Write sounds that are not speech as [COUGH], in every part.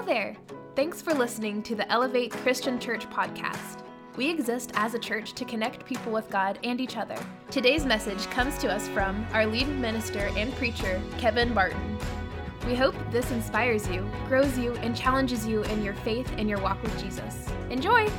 Hello there! Thanks for listening to the Elevate Christian Church podcast. We exist as a church to connect people with God and each other. Today's message comes to us from our lead minister and preacher, Kevin Barton. We hope this inspires you, grows you, and challenges you in your faith and your walk with Jesus. Enjoy!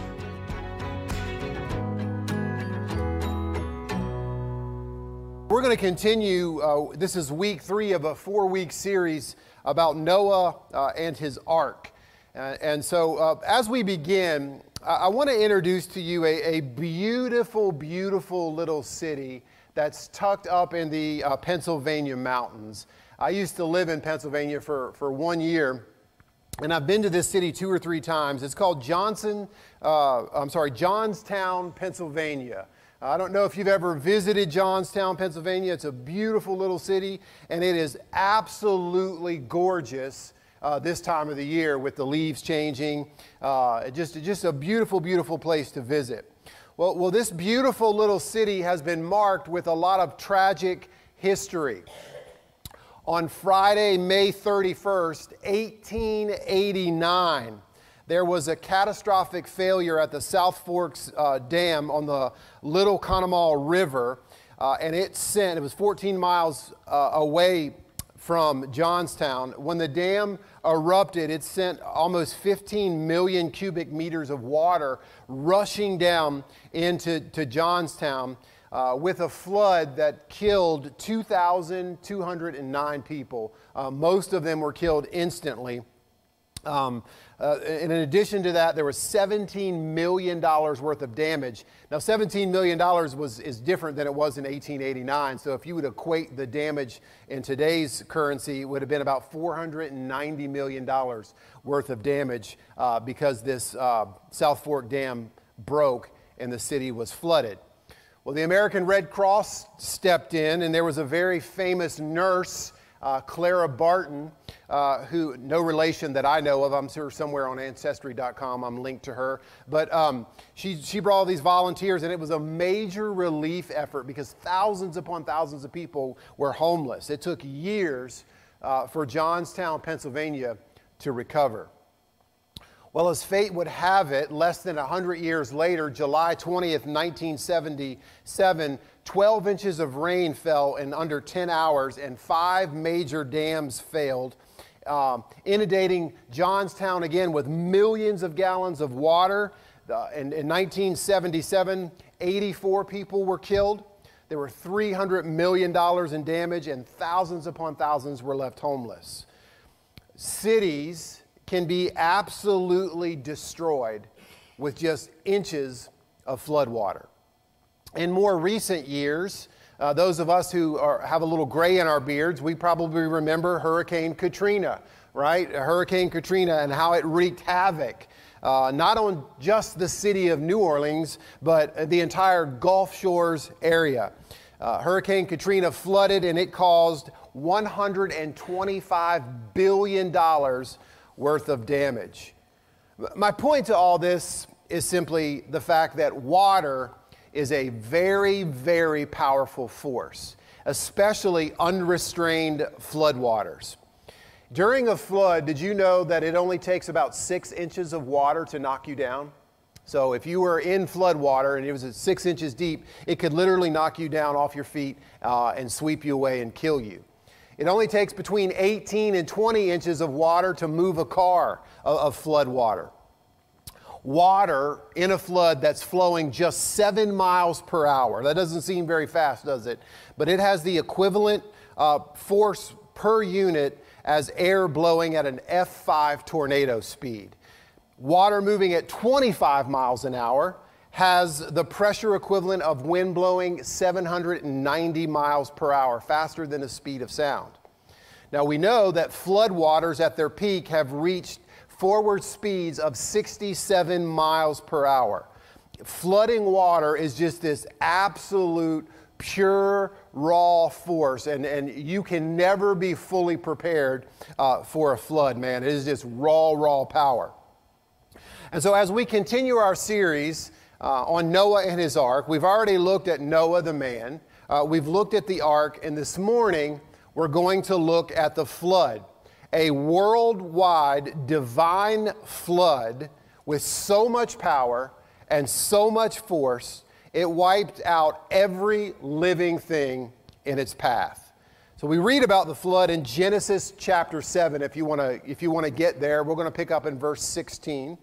Going to continue. Uh, this is week three of a four week series about Noah uh, and his ark. Uh, and so, uh, as we begin, I, I want to introduce to you a, a, beautiful, beautiful little city that's tucked up in the uh, Pennsylvania mountains. I used to live in Pennsylvania for, for one year. And I've been to this city two or three times. It's called Johnson, uh, I'm sorry, Johnstown, Pennsylvania. I don't know if you've ever visited Johnstown, Pennsylvania. It's a beautiful little city, and it is absolutely gorgeous uh, this time of the year with the leaves changing. Uh, just, just a beautiful, beautiful place to visit. Well, well, this beautiful little city has been marked with a lot of tragic history. On Friday, May 31st, 1889, there was a catastrophic failure at the South Forks uh, Dam on the Little Conemaugh River, uh, and it sent, it was 14 miles uh, away from Johnstown. When the dam erupted, it sent almost 15 million cubic meters of water rushing down into to Johnstown. Uh, with a flood that killed 2,209 people. Uh, most of them were killed instantly. Um, uh, and in addition to that, there was $17 million worth of damage. Now, $17 million was, is different than it was in 1889. So, if you would equate the damage in today's currency, it would have been about $490 million worth of damage uh, because this uh, South Fork Dam broke and the city was flooded. Well, the American Red Cross stepped in, and there was a very famous nurse uh, Clara Barton, uh, who no relation that I know of. I'm sure somewhere on Ancestry.com I'm linked to her. But um, she, she brought all these volunteers, and it was a major relief effort because thousands upon thousands of people were homeless. It took years uh, for Johnstown, Pennsylvania to recover. Well, as fate would have it, less than 100 years later, July 20th, 1977, 12 inches of rain fell in under 10 hours, and five major dams failed, um, inundating Johnstown again with millions of gallons of water. Uh, in, in 1977, 84 people were killed. There were $300 million in damage, and thousands upon thousands were left homeless. Cities can be absolutely destroyed with just inches of flood water. In more recent years, uh, those of us who are, have a little gray in our beards, we probably remember Hurricane Katrina, right? Hurricane Katrina and how it wreaked havoc. Uh, not on just the city of New Orleans, but the entire Gulf Shores area. Uh, Hurricane Katrina flooded and it caused $125 billion worth of damage. My point to all this is simply the fact that water is a very, very powerful force, especially unrestrained floodwaters. During a flood, did you know that it only takes about six inches of water to knock you down? So if you were in flood water and it was six inches deep, it could literally knock you down off your feet uh, and sweep you away and kill you. It only takes between 18 and 20 inches of water to move a car of, of flood water in a flood that's flowing just seven miles per hour. That doesn't seem very fast, does it? But it has the equivalent uh, force per unit as air blowing at an F5 tornado speed. Water moving at 25 miles an hour has the pressure equivalent of wind blowing 790 miles per hour, faster than the speed of sound. Now we know that floodwaters at their peak have reached forward speeds of 67 miles per hour. Flooding water is just this absolute pure raw force and, and you can never be fully prepared uh, for a flood man. It is just raw raw power. And so as we continue our series uh, on noah and his ark we've already looked at noah the man. Uh, we've looked at the ark and this morning we're going to look at the flood a worldwide divine flood with so much power and so much force, it wiped out every living thing in its path. So we read about the flood in Genesis chapter 7 if you want to if you want to get there. We're going to pick up in verse 16.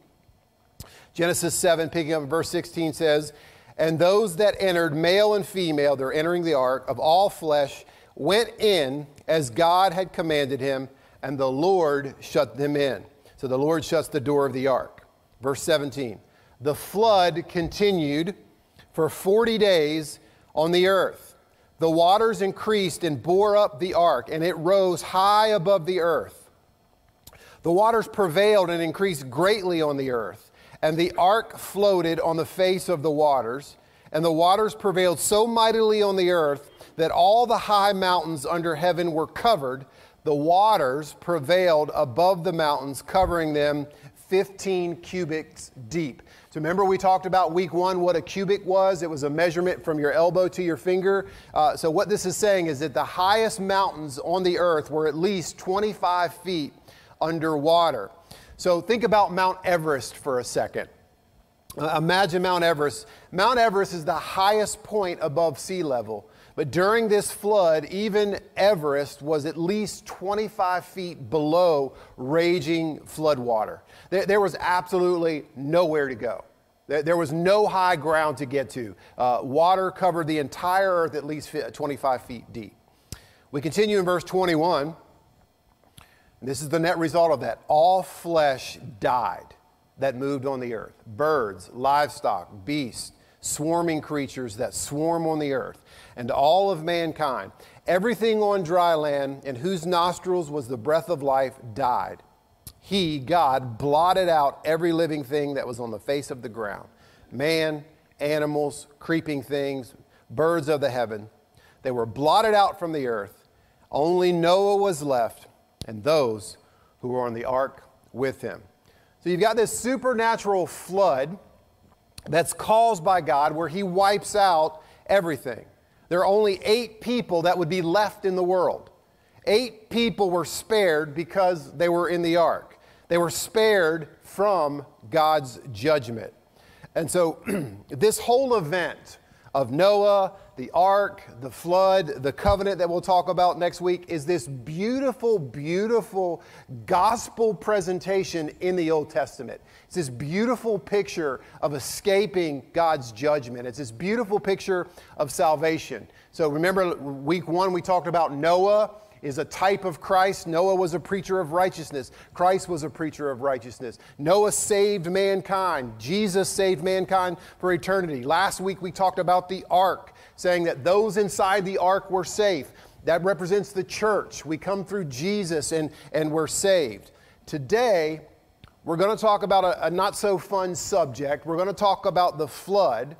Genesis 7 picking up in verse 16 says, "And those that entered male and female, they're entering the ark of all flesh, went in as God had commanded him, and the Lord shut them in." So the Lord shuts the door of the ark. Verse 17. The flood continued for 40 days on the earth. The waters increased and bore up the ark, and it rose high above the earth. The waters prevailed and increased greatly on the earth, and the ark floated on the face of the waters. And the waters prevailed so mightily on the earth that all the high mountains under heaven were covered. The waters prevailed above the mountains, covering them 15 cubits deep. So remember, we talked about week one what a cubit was. It was a measurement from your elbow to your finger. Uh, so what this is saying is that the highest mountains on the earth were at least 25 feet underwater. So think about Mount Everest for a second. Uh, imagine Mount Everest. Mount Everest is the highest point above sea level. But during this flood, even Everest was at least 25 feet below raging floodwater. There, there was absolutely nowhere to go. There, was no high ground to get to. Uh, water covered the entire earth at least 25 feet deep. We continue in verse 21. This is the net result of that. All flesh died that moved on the earth birds, livestock, beasts, swarming creatures that swarm on the earth and all of mankind. Everything on dry land in whose nostrils was the breath of life died. He, God, blotted out every living thing that was on the face of the ground man, animals, creeping things, birds of the heaven. They were blotted out from the earth. Only Noah was left, and those who were on the ark with him. So you've got this supernatural flood that's caused by God where he wipes out everything. There are only eight people that would be left in the world. Eight people were spared because they were in the ark. They were spared from God's judgment. And so, [CLEARS THROAT] this whole event of Noah, the ark, the flood, the covenant that we'll talk about next week is this beautiful, beautiful gospel presentation in the Old Testament. It's this beautiful picture of escaping God's judgment. It's this beautiful picture of salvation. So remember, week one, we talked about Noah is a type of Christ. Noah was a preacher of righteousness. Christ was a preacher of righteousness. Noah saved mankind. Jesus saved mankind for eternity. Last week we talked about the ark, saying that those inside the ark were safe. That represents the church. We come through Jesus and, and we're saved. Today, we're going to talk about a, a not so fun subject. We're going to talk about the flood.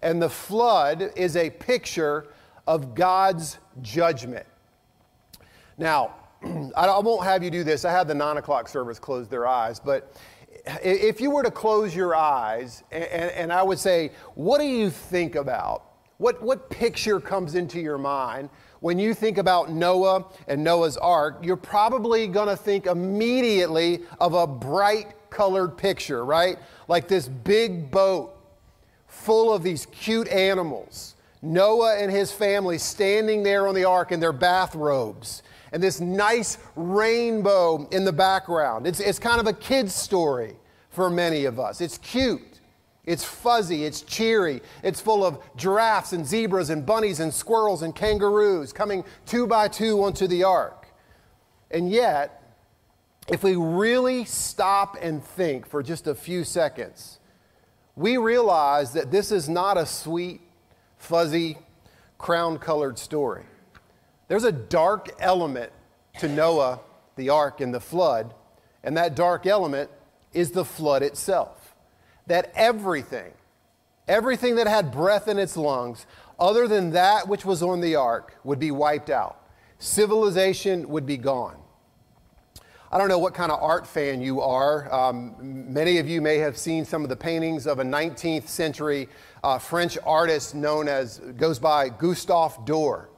And the flood is a picture of God's judgment. Now, [CLEARS THROAT] I won't have you do this. I had the nine o'clock service close their eyes, but if you were to close your eyes and, and, I would say, what do you think about? What, what picture comes into your mind when you think about Noah and Noah's ark? You're probably going to think immediately of a bright colored picture, right? Like this big boat full of these cute animals. Noah and his family standing there on the ark in their bathrobes and this nice rainbow in the background. It's, it's kind of a kid's story for many of us. It's cute, it's fuzzy, it's cheery, it's full of giraffes and zebras and bunnies and squirrels and kangaroos coming two by two onto the ark. And yet, if we really stop and think for just a few seconds, we realize that this is not a sweet, fuzzy, crown colored story. There's a dark element to Noah, the ark, and the flood, and that dark element is the flood itself. That everything, everything that had breath in its lungs, other than that which was on the ark, would be wiped out. Civilization would be gone. I don't know what kind of art fan you are. Um, many of you may have seen some of the paintings of a 19th century uh, French artist known as, goes by Gustave Dore.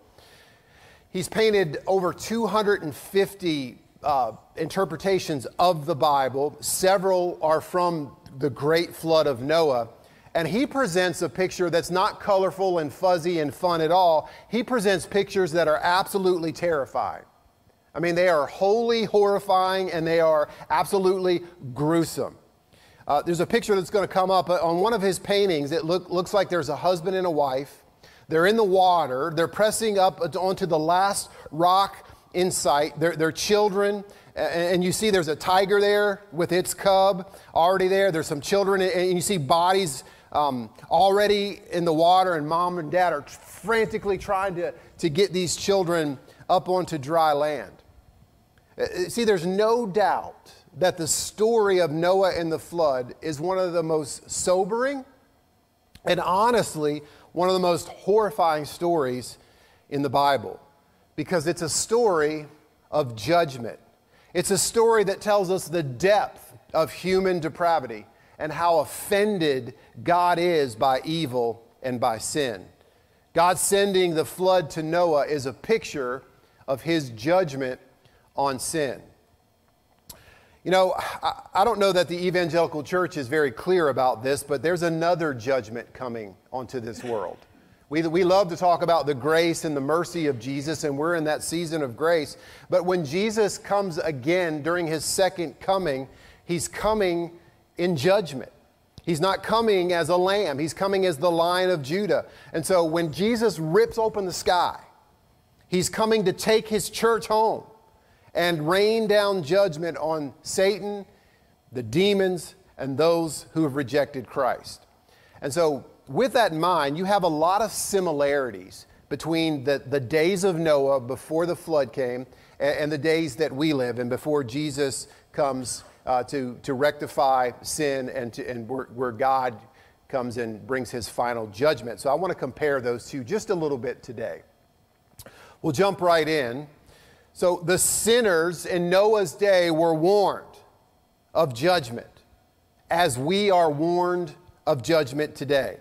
He's painted over 250 uh, interpretations of the Bible. Several are from the great flood of Noah. And he presents a picture that's not colorful and fuzzy and fun at all. He presents pictures that are absolutely terrifying. I mean, they are wholly horrifying and they are absolutely gruesome. Uh, there's a picture that's going to come up on one of his paintings. It look, looks like there's a husband and a wife. They're in the water. They're pressing up onto the last rock in sight. They're children. And you see there's a tiger there with its cub already there. There's some children, and you see bodies um, already in the water, and mom and dad are frantically trying to, to get these children up onto dry land. Uh, uh, see, there's no doubt that the story of Noah and the flood is one of the most sobering and honestly one of the most horrifying stories in the Bible because it's a story of judgment. It's a story that tells us the depth of human depravity and how offended God is by evil and by sin. God sending the flood to Noah is a picture of his judgment on sin. You know, I, I, don't know that the evangelical church is very clear about this, but there's another judgment coming onto this world. We, we love to talk about the grace and the mercy of Jesus, and we're in that season of grace. But when Jesus comes again during his second coming, he's coming in judgment. He's not coming as a lamb, he's coming as the lion of Judah. And so when Jesus rips open the sky, he's coming to take his church home and rain down judgment on Satan, the demons, and those who have rejected Christ. And so, with that in mind, you have a lot of similarities between the, the days of Noah before the flood came and, and the days that we live and before Jesus comes uh, to, to rectify sin and, to, and where, where God comes and brings his final judgment. So I want to compare those two just a little bit today. We'll jump right in. So the sinners in Noah's day were warned of judgment as we are warned of judgment today.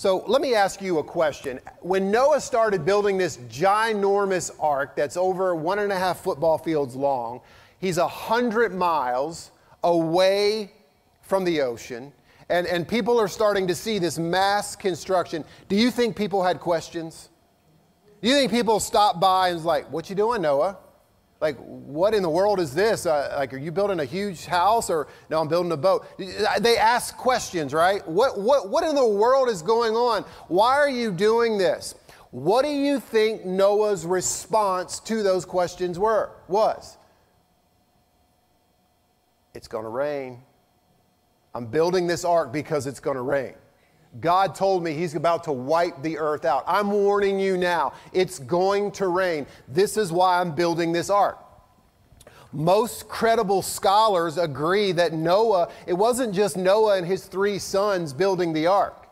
So let me ask you a question. When Noah started building this ginormous ark that's over one and a half football fields long, He's a hundred miles away from the ocean, and, and people are starting to see this mass construction. Do you think people had questions? Do you think people stopped by and was like, "What you doing, Noah?" Like, what in the world is this? Uh, like, are you building a huge house or no, I'm building a boat? They ask questions, right? What, what, what in the world is going on? Why are you doing this? What do you think Noah's response to those questions were, was? It's going to rain. I'm building this ark because it's going to rain. God told me He's about to wipe the earth out. I'm warning you now. It's going to rain. This is why I'm building this ark. Most credible scholars agree that Noah, it wasn't just Noah and his three sons building the ark,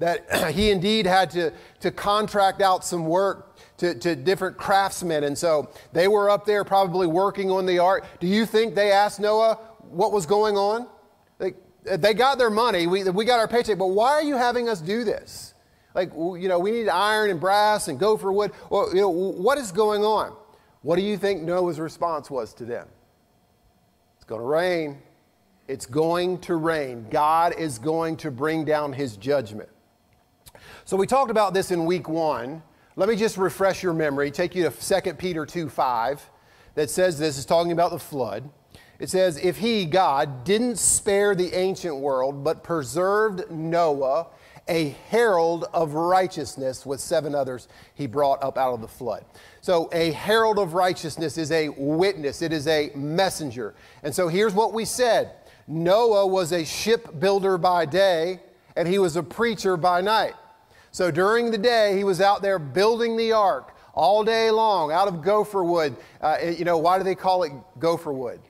that [CLEARS THROAT] he indeed had to, to contract out some work to, to different craftsmen. And so they were up there probably working on the ark. Do you think they asked Noah, what was going on? They got their money, we, we got our paycheck, but why are you having us do this? Like, you know, we need iron and brass and gopher wood. You know, what is going on? What do you think Noah's response was to them? It's going to rain. It's going to rain. God is going to bring down his judgment. So we talked about this in week one. Let me just refresh your memory, take you to 2 Peter 2 5 that says this, is talking about the flood. It says, If he, God, didn't spare the ancient world, but preserved Noah, a herald of righteousness with seven others he brought up out of the flood. So, a herald of righteousness is a witness, it is a messenger. And so, here's what we said Noah was a shipbuilder by day, and he was a preacher by night. So, during the day, he was out there building the ark all day long out of gopher wood. Uh, you know, why do they call it gopher wood?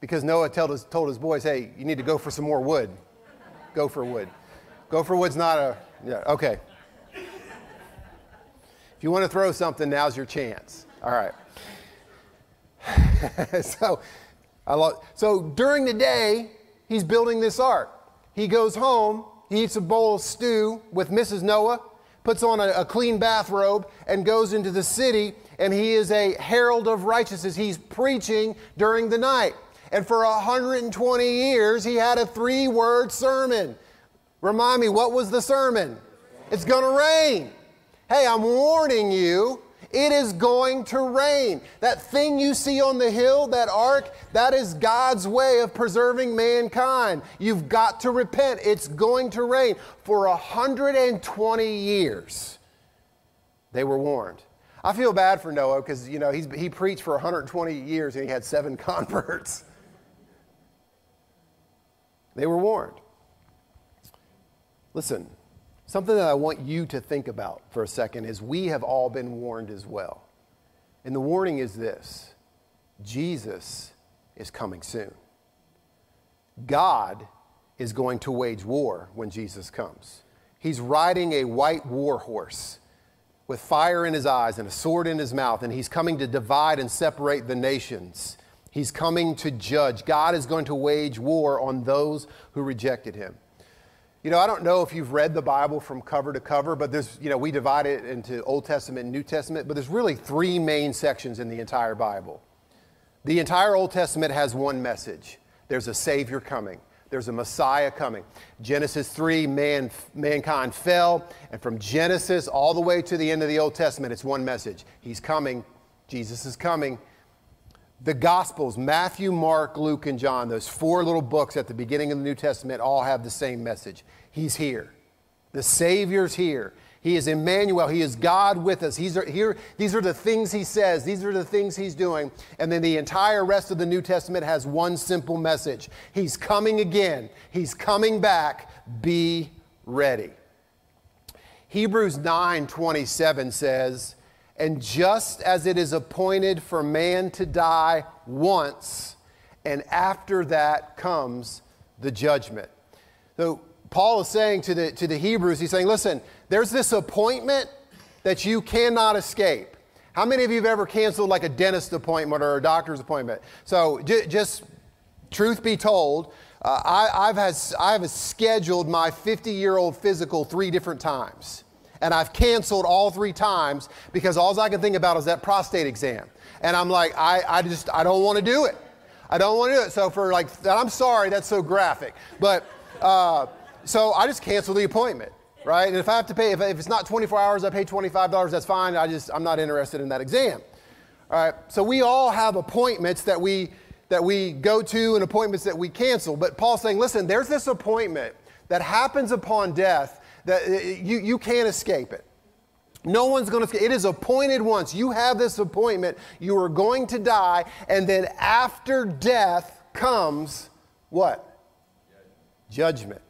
Because Noah told his, told his boys, hey, you need to go for some more wood. Go for wood. Go for wood's not a, yeah, okay. If you want to throw something, now's your chance. All right. [LAUGHS] so, I so during the day, he's building this ark. He goes home, he eats a bowl of stew with Mrs. Noah, puts on a, a clean bathrobe, and goes into the city and he is a herald of righteousness. He's preaching during the night. And for 120 years, he had a three word sermon. Remind me, what was the sermon? It's going to rain. Hey, I'm warning you, it is going to rain. That thing you see on the hill, that ark, that is God's way of preserving mankind. You've got to repent. It's going to rain. For 120 years, they were warned. I feel bad for Noah because, you know, he's, he preached for 120 years and he had seven [LAUGHS] converts. They were warned. Listen, something that I want you to think about for a second is we have all been warned as well. And the warning is this Jesus is coming soon. God is going to wage war when Jesus comes. He's riding a white war horse with fire in his eyes and a sword in his mouth, and he's coming to divide and separate the nations. He's coming to judge. God is going to wage war on those who rejected him. You know, I don't know if you've read the Bible from cover to cover, but there's, you know, we divide it into Old Testament and New Testament, but there's really three main sections in the entire Bible. The entire Old Testament has one message there's a Savior coming. There's a Messiah coming. Genesis 3, man, mankind fell. And from Genesis all the way to the end of the Old Testament, it's one message He's coming. Jesus is coming the Gospels, Matthew, Mark, Luke, and John, those four little books at the beginning of the New Testament, all have the same message. He's here. The Savior's here. He is Emmanuel. He is God with us. He's here. These are the things he says. These are the things he's doing. And then the entire rest of the New Testament has one simple message. He's coming again. He's coming back. Be ready. Hebrews 9 27 says, and just as it is appointed for man to die once, and after that comes the judgment. So Paul is saying to the, to the Hebrews, he's saying, listen, there's this appointment that you cannot escape. How many of you have ever canceled like a dentist appointment or a doctor's appointment? So j- just truth be told, uh, I, I've, has, I've scheduled my 50 year old physical three different times and I've canceled all three times because all I can think about is that prostate exam. And I'm like, I, I just, I don't want to do it. I don't want to do it. So for like, I'm sorry, that's so graphic. But, uh, so I just cancel the appointment, right? And if I have to pay, if, if it's not 24 hours, I pay $25, that's fine. I just, I'm not interested in that exam. All right. So we all have appointments that we, that we go to and appointments that we cancel. But Paul's saying, listen, there's this appointment that happens upon death that uh, you, you can't escape it. No one's going to, it is appointed once. You have this appointment. You are going to die. And then after death comes what? Judgment.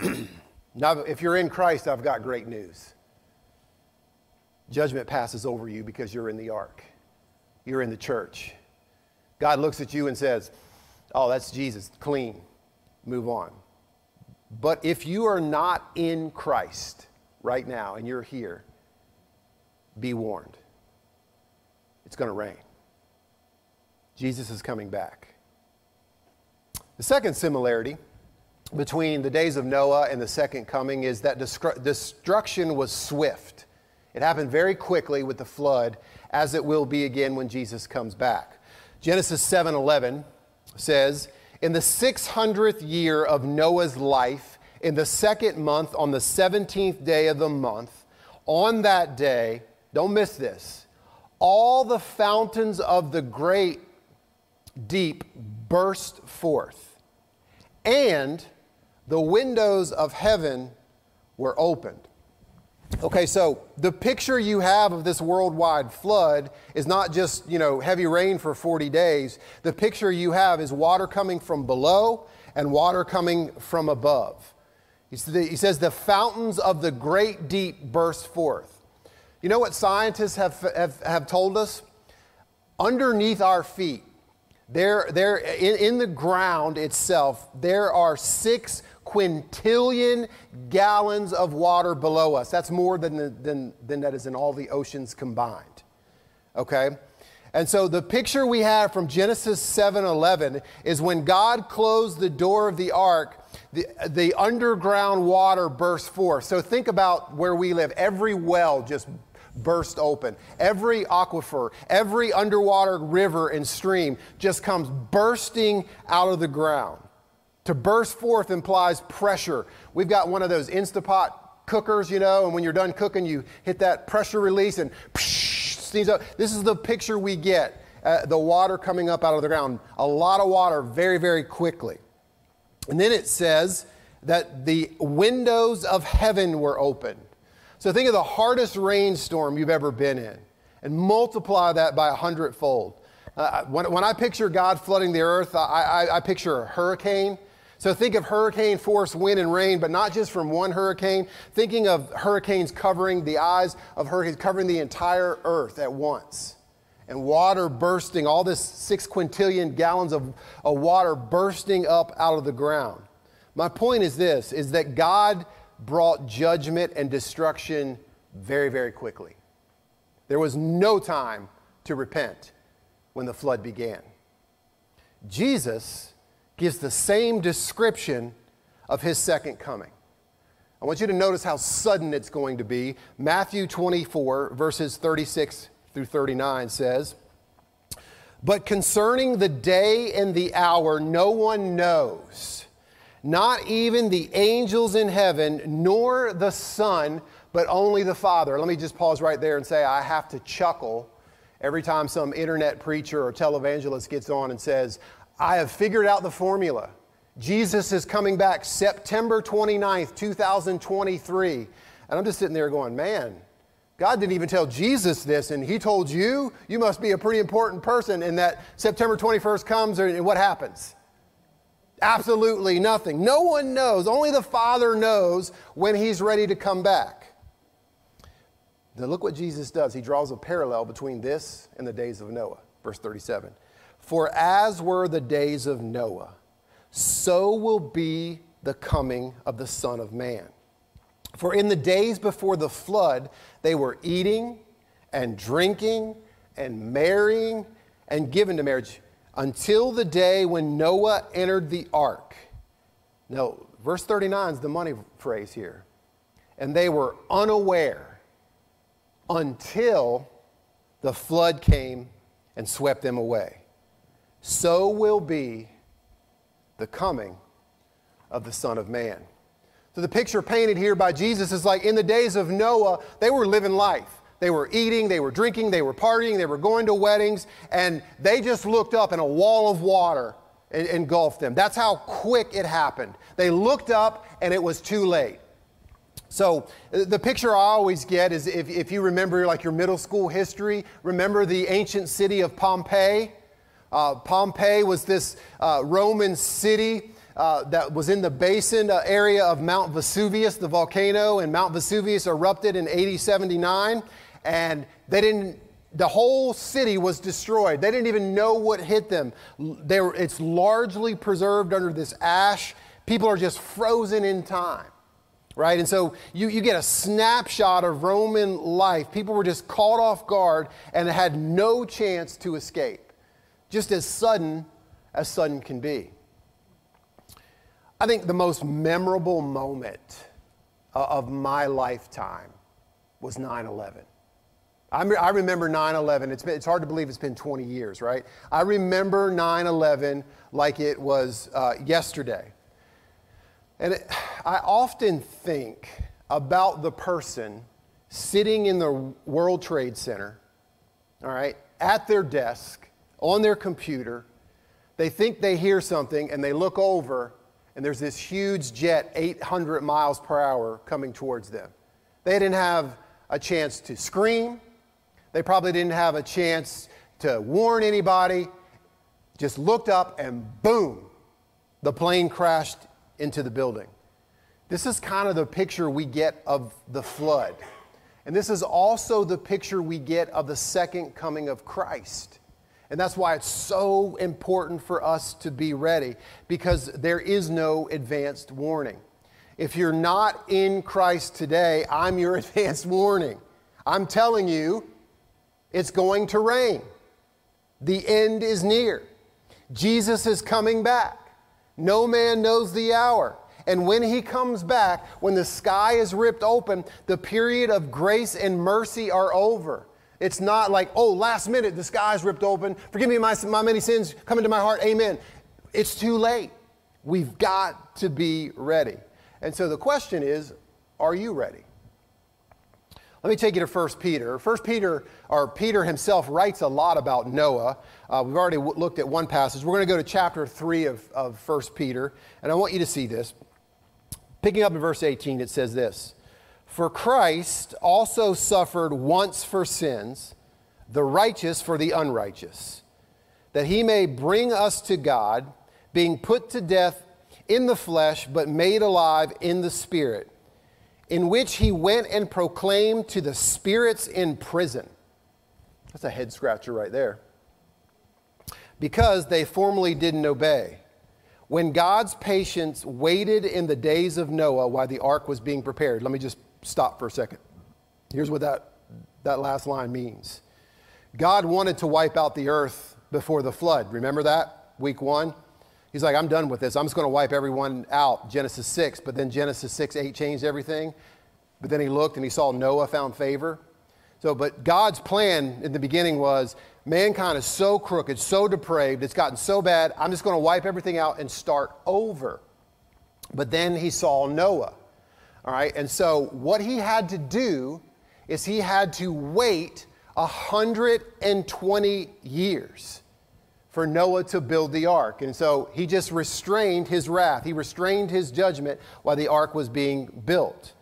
[CLEARS THROAT] now, if you're in Christ, I've got great news. Judgment passes over you because you're in the ark, you're in the church. God looks at you and says, Oh, that's Jesus, clean, move on. But if you are not in Christ right now and you're here, be warned. It's going to rain. Jesus is coming back. The second similarity between the days of Noah and the second coming is that destruction was swift. It happened very quickly with the flood, as it will be again when Jesus comes back. Genesis 7:11 says, in the 600th year of Noah's life, in the second month, on the 17th day of the month, on that day, don't miss this, all the fountains of the great deep burst forth, and the windows of heaven were opened. Okay, so the picture you have of this worldwide flood is not just, you know, heavy rain for 40 days. The picture you have is water coming from below and water coming from above. He says, the fountains of the great deep burst forth. You know what scientists have, have, have told us? Underneath our feet, there, there in, in the ground itself, there are six quintillion gallons of water below us. That's more than, the, than, than that is in all the oceans combined. Okay? And so the picture we have from Genesis 7:11 is when God closed the door of the ark, the, the underground water burst forth. So think about where we live. Every well just burst open. Every aquifer, every underwater river and stream just comes bursting out of the ground. To burst forth implies pressure. We've got one of those Instapot cookers, you know, and when you're done cooking, you hit that pressure release and psh, steams up. This is the picture we get uh, the water coming up out of the ground. A lot of water very, very quickly. And then it says that the windows of heaven were opened. So think of the hardest rainstorm you've ever been in and multiply that by a hundredfold. Uh, when, when I picture God flooding the earth, I, I, I picture a hurricane. So think of hurricane force wind and rain, but not just from one hurricane. Thinking of hurricanes covering the eyes of hurricanes, covering the entire earth at once. And water bursting, all this six quintillion gallons of, of water bursting up out of the ground. My point is this is that God brought judgment and destruction very, very quickly. There was no time to repent when the flood began. Jesus gives the same description of his second coming. I want you to notice how sudden it's going to be. Matthew 24, verses 36 through 39 says, But concerning the day and the hour, no one knows, not even the angels in heaven, nor the Son, but only the Father. Let me just pause right there and say, I have to chuckle every time some internet preacher or televangelist gets on and says, I have figured out the formula. Jesus is coming back September 29th, 2023. And I'm just sitting there going, man, God didn't even tell Jesus this, and He told you, you must be a pretty important person, and that September 21st comes, and what happens? Absolutely nothing. No one knows. Only the Father knows when He's ready to come back. Now, look what Jesus does. He draws a parallel between this and the days of Noah. Verse 37 For as were the days of Noah, so will be the coming of the Son of Man. For in the days before the flood, they were eating and drinking and marrying and given to marriage until the day when Noah entered the ark. Now, verse 39 is the money phrase here. And they were unaware until the flood came and swept them away. So will be the coming of the Son of Man. So the picture painted here by Jesus is like in the days of Noah, they were living life. They were eating, they were drinking, they were partying, they were going to weddings, and they just looked up and a wall of water engulfed them. That's how quick it happened. They looked up and it was too late. So uh, the picture I always get is if, if you remember like your middle school history, remember the ancient city of Pompeii? Uh, Pompeii was this uh, Roman city uh, that was in the basin uh, area of Mount Vesuvius, the volcano, and Mount Vesuvius erupted in 8079, and they didn't. The whole city was destroyed. They didn't even know what hit them. They were, it's largely preserved under this ash. People are just frozen in time right? And so you, you get a snapshot of Roman life. People were just caught off guard and had no chance to escape, just as sudden as sudden can be. I think the most memorable moment uh, of my lifetime was 9 11. I remember 9 11. It's, it's hard to believe it's been 20 years, right? I remember 9 11 like it was uh, yesterday. And it, I often think about the person sitting in the World Trade Center, all right, at their desk, on their computer. They think they hear something and they look over and there's this huge jet 800 miles per hour coming towards them. They didn't have a chance to scream. They probably didn't have a chance to warn anybody. Just looked up and boom, the plane crashed into the building. This is kind of the picture we get of the flood. And this is also the picture we get of the second coming of Christ. And that's why it's so important for us to be ready because there is no advanced warning. If you're not in Christ today, I'm your [LAUGHS] advanced warning. I'm telling you, it's going to rain. The end is near. Jesus is coming back. No man knows the hour. And when he comes back, when the sky is ripped open, the period of grace and mercy are over. It's not like, oh, last minute, the sky's ripped open. Forgive me my, my many sins. Come into my heart. Amen. It's too late. We've got to be ready. And so the question is, are you ready? Let me take you to 1 Peter. 1 Peter, or Peter himself, writes a lot about Noah. Uh, we've already w- looked at one passage. We're going to go to chapter 3 of, of 1 Peter, and I want you to see this. Picking up in verse 18, it says this For Christ also suffered once for sins, the righteous for the unrighteous, that he may bring us to God, being put to death in the flesh, but made alive in the spirit in which he went and proclaimed to the spirits in prison. That's a head scratcher right there. Because they formerly didn't obey. When God's patience waited in the days of Noah while the ark was being prepared. Let me just stop for a second. Here's what that, that last line means God wanted to wipe out the earth before the flood. Remember that? Week one? He's like, I'm done with this. I'm just going to wipe everyone out, Genesis 6. But then Genesis 6, 8 changed everything. But then he looked and he saw Noah found favor. So, but God's plan in the beginning was mankind is so crooked, so depraved, it's gotten so bad, I'm just going to wipe everything out and start over. But then he saw Noah. All right, and so what he had to do is he had to wait 120 years for Noah to build the ark. And so he just restrained his wrath, he restrained his judgment while the ark was being built.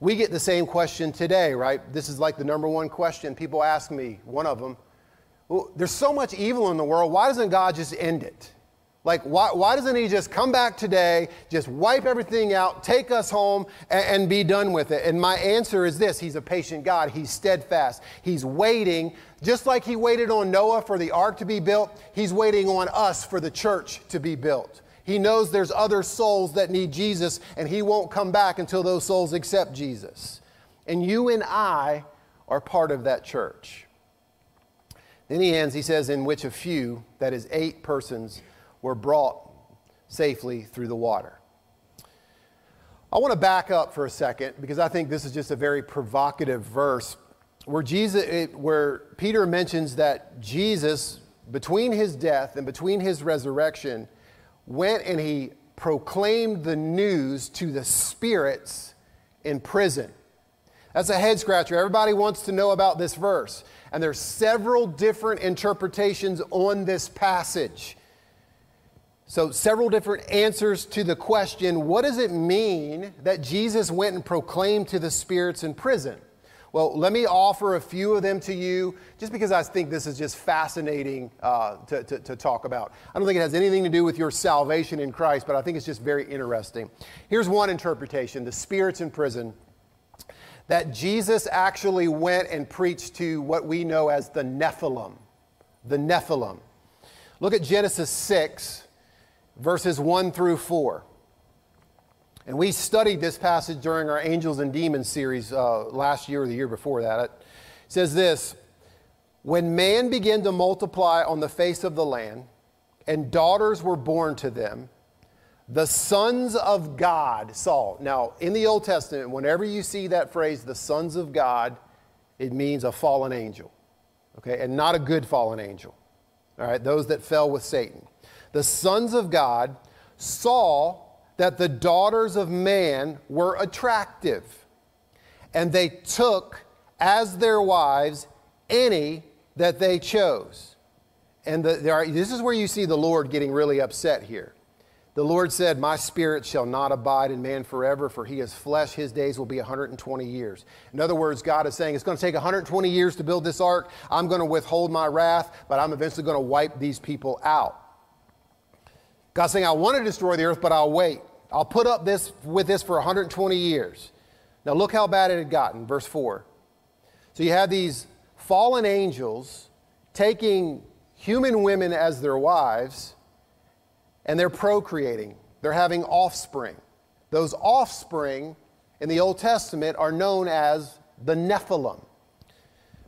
We get the same question today, right? This is like the number one question people ask me, one of them. Well, there's so much evil in the world. Why doesn't God just end it? Like, why, why doesn't He just come back today, just wipe everything out, take us home, and, and be done with it? And my answer is this He's a patient God. He's steadfast. He's waiting, just like He waited on Noah for the ark to be built, He's waiting on us for the church to be built. He knows there's other souls that need Jesus, and He won't come back until those souls accept Jesus. And you and I are part of that church. Then he ends, he says, in which a few, that is, eight persons, were brought safely through the water. I want to back up for a second because I think this is just a very provocative verse where Jesus where Peter mentions that Jesus between his death and between his resurrection went and he proclaimed the news to the spirits in prison. That's a head scratcher. Everybody wants to know about this verse. And there's several different interpretations on this passage. So, several different answers to the question what does it mean that Jesus went and proclaimed to the spirits in prison? Well, let me offer a few of them to you just because I think this is just fascinating uh, to, to, to talk about. I don't think it has anything to do with your salvation in Christ, but I think it's just very interesting. Here's one interpretation the spirits in prison that Jesus actually went and preached to what we know as the Nephilim. The Nephilim. Look at Genesis 6 verses 1 through 4. And we studied this passage during our Angels and Demons series uh, last year or the year before that. It says this When man began to multiply on the face of the land, and daughters were born to them, the sons of God saw. Now, in the Old Testament, whenever you see that phrase, the sons of God, it means a fallen angel, okay, and not a good fallen angel. All right, those that fell with Satan the sons of God saw that the daughters of man were attractive, and they took as their wives any that they chose. And the, are, this is where you see the Lord getting really upset here. The Lord said, My spirit shall not abide in man forever, for he is flesh. His days will be 120 years. In other words, God is saying, It's going to take 120 years to build this ark. I'm going to withhold my wrath, but I'm eventually going to wipe these people out. God's saying, I want to destroy the earth, but I'll wait. I'll put up this with this for 120 years. Now look how bad it had gotten, verse 4. So you have these fallen angels taking human women as their wives, and they're procreating. They're having offspring. Those offspring in the Old Testament are known as the Nephilim.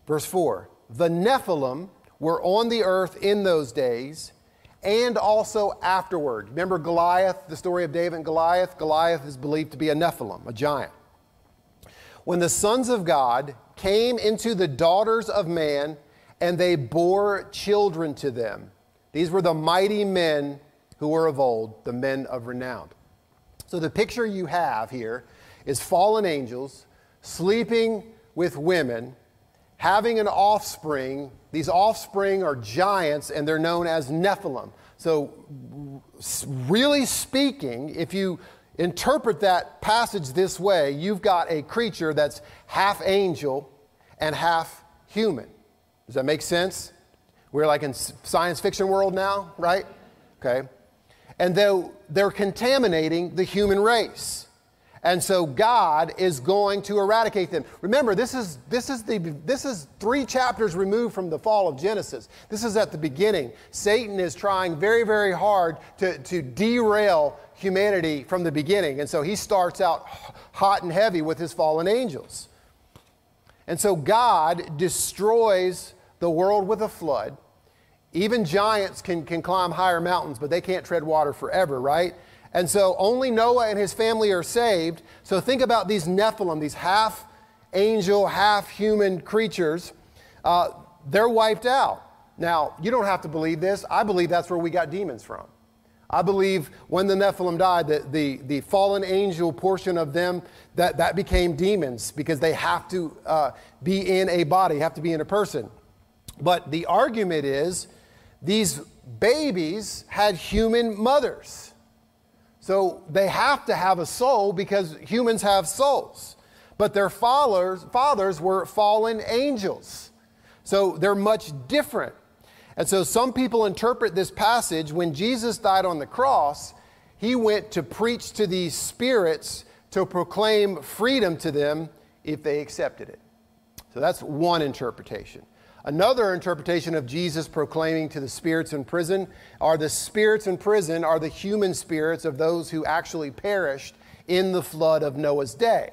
Verse 4 The Nephilim were on the earth in those days and also afterward. Remember Goliath, the story of David and Goliath? Goliath is believed to be a Nephilim, a giant. When the sons of God came into the daughters of man, and they bore children to them. These were the mighty men who were of old, the men of renown. So the picture you have here is fallen angels sleeping with women, having an offspring. These offspring are giants, and they're known as Nephilim. So, really speaking, if you interpret that passage this way, you've got a creature that's half angel and half human. Does that make sense? We're like in science fiction world now, right? Okay. And though they're contaminating the human race. And so God is going to eradicate them. Remember, this is, this, is the, this is three chapters removed from the fall of Genesis. This is at the beginning. Satan is trying very, very hard to, to derail humanity from the beginning. And so he starts out hot and heavy with his fallen angels. And so God destroys the world with a flood. Even giants can, can climb higher mountains, but they can't tread water forever, right? And so only Noah and his family are saved. So think about these Nephilim, these half angel, half human creatures. Uh, they're wiped out. Now, you don't have to believe this. I believe that's where we got demons from. I believe when the Nephilim died, the, the fallen angel portion of them, that, that became demons because they have to uh, be in a body, have to be in a person. But the argument is these babies had human mothers. So they have to have a soul because humans have souls. But their fathers, fathers were fallen angels. So they're much different. And so some people interpret this passage when Jesus died on the cross, he went to preach to these spirits to proclaim freedom to them if they accepted it. So that's one interpretation. Another interpretation of Jesus proclaiming to the spirits in prison are the spirits in prison are the human spirits of those who actually perished in the flood of Noah's day.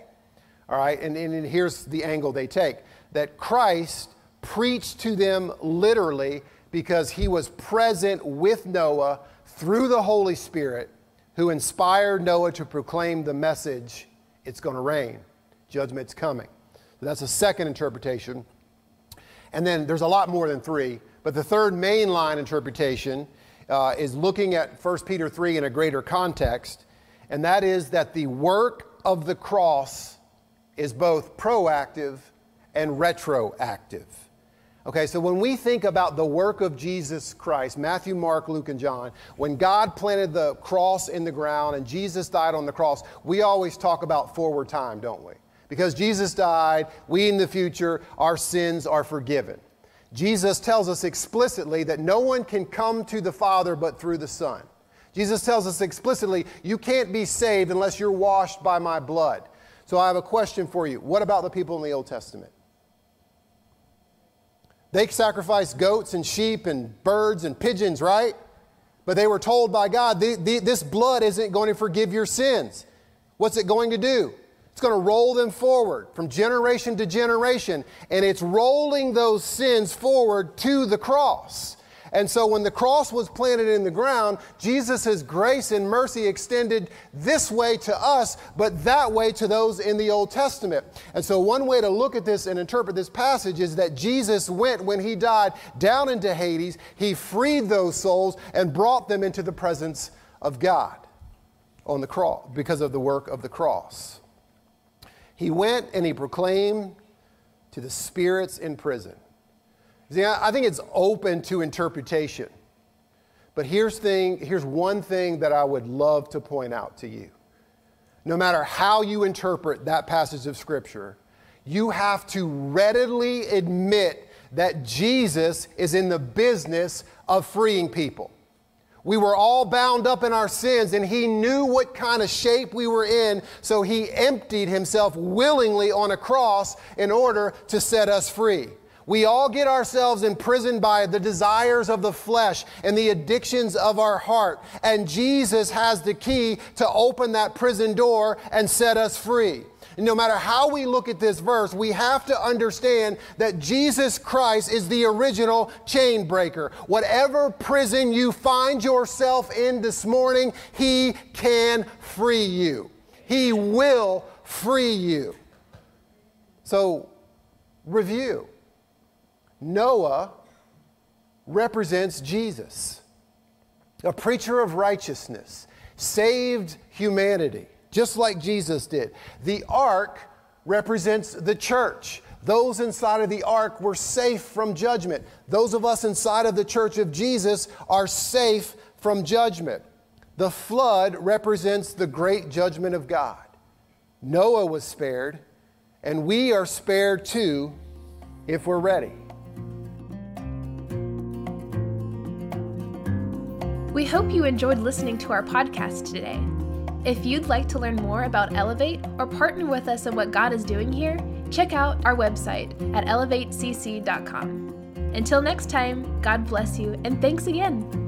All right, and, and here's the angle they take that Christ preached to them literally because he was present with Noah through the Holy Spirit who inspired Noah to proclaim the message it's going to rain, judgment's coming. So that's a second interpretation. And then there's a lot more than three, but the third mainline interpretation uh, is looking at 1 Peter 3 in a greater context, and that is that the work of the cross is both proactive and retroactive. Okay, so when we think about the work of Jesus Christ, Matthew, Mark, Luke, and John, when God planted the cross in the ground and Jesus died on the cross, we always talk about forward time, don't we? Because Jesus died, we in the future, our sins are forgiven. Jesus tells us explicitly that no one can come to the Father but through the Son. Jesus tells us explicitly, you can't be saved unless you're washed by my blood. So I have a question for you. What about the people in the Old Testament? They sacrificed goats and sheep and birds and pigeons, right? But they were told by God, this blood isn't going to forgive your sins. What's it going to do? It's going to roll them forward from generation to generation, and it's rolling those sins forward to the cross. And so when the cross was planted in the ground, Jesus' grace and mercy extended this way to us, but that way to those in the Old Testament. And so one way to look at this and interpret this passage is that Jesus went when he died down into Hades, he freed those souls and brought them into the presence of God on the cross because of the work of the cross. He went and he proclaimed to the spirits in prison See, I think it's open to interpretation. But here's, thing, here's one thing that I would love to point out to you. No matter how you interpret that passage of Scripture, you have to readily admit that Jesus is in the business of freeing people. We were all bound up in our sins, and He knew what kind of shape we were in, so He emptied Himself willingly on a cross in order to set us free. We all get ourselves imprisoned by the desires of the flesh and the addictions of our heart. And Jesus has the key to open that prison door and set us free. And no matter how we look at this verse, we have to understand that Jesus Christ is the original chain breaker. Whatever prison you find yourself in this morning, He can free you. He will free you. So, review Noah represents Jesus, a preacher of righteousness, saved humanity, just like Jesus did. The ark represents the church. Those inside of the ark were safe from judgment. Those of us inside of the church of Jesus are safe from judgment. The flood represents the great judgment of God. Noah was spared, and we are spared too if we're ready. We hope you enjoyed listening to our podcast today. If you'd like to learn more about Elevate or partner with us in what God is doing here, check out our website at elevatecc.com. Until next time, God bless you and thanks again.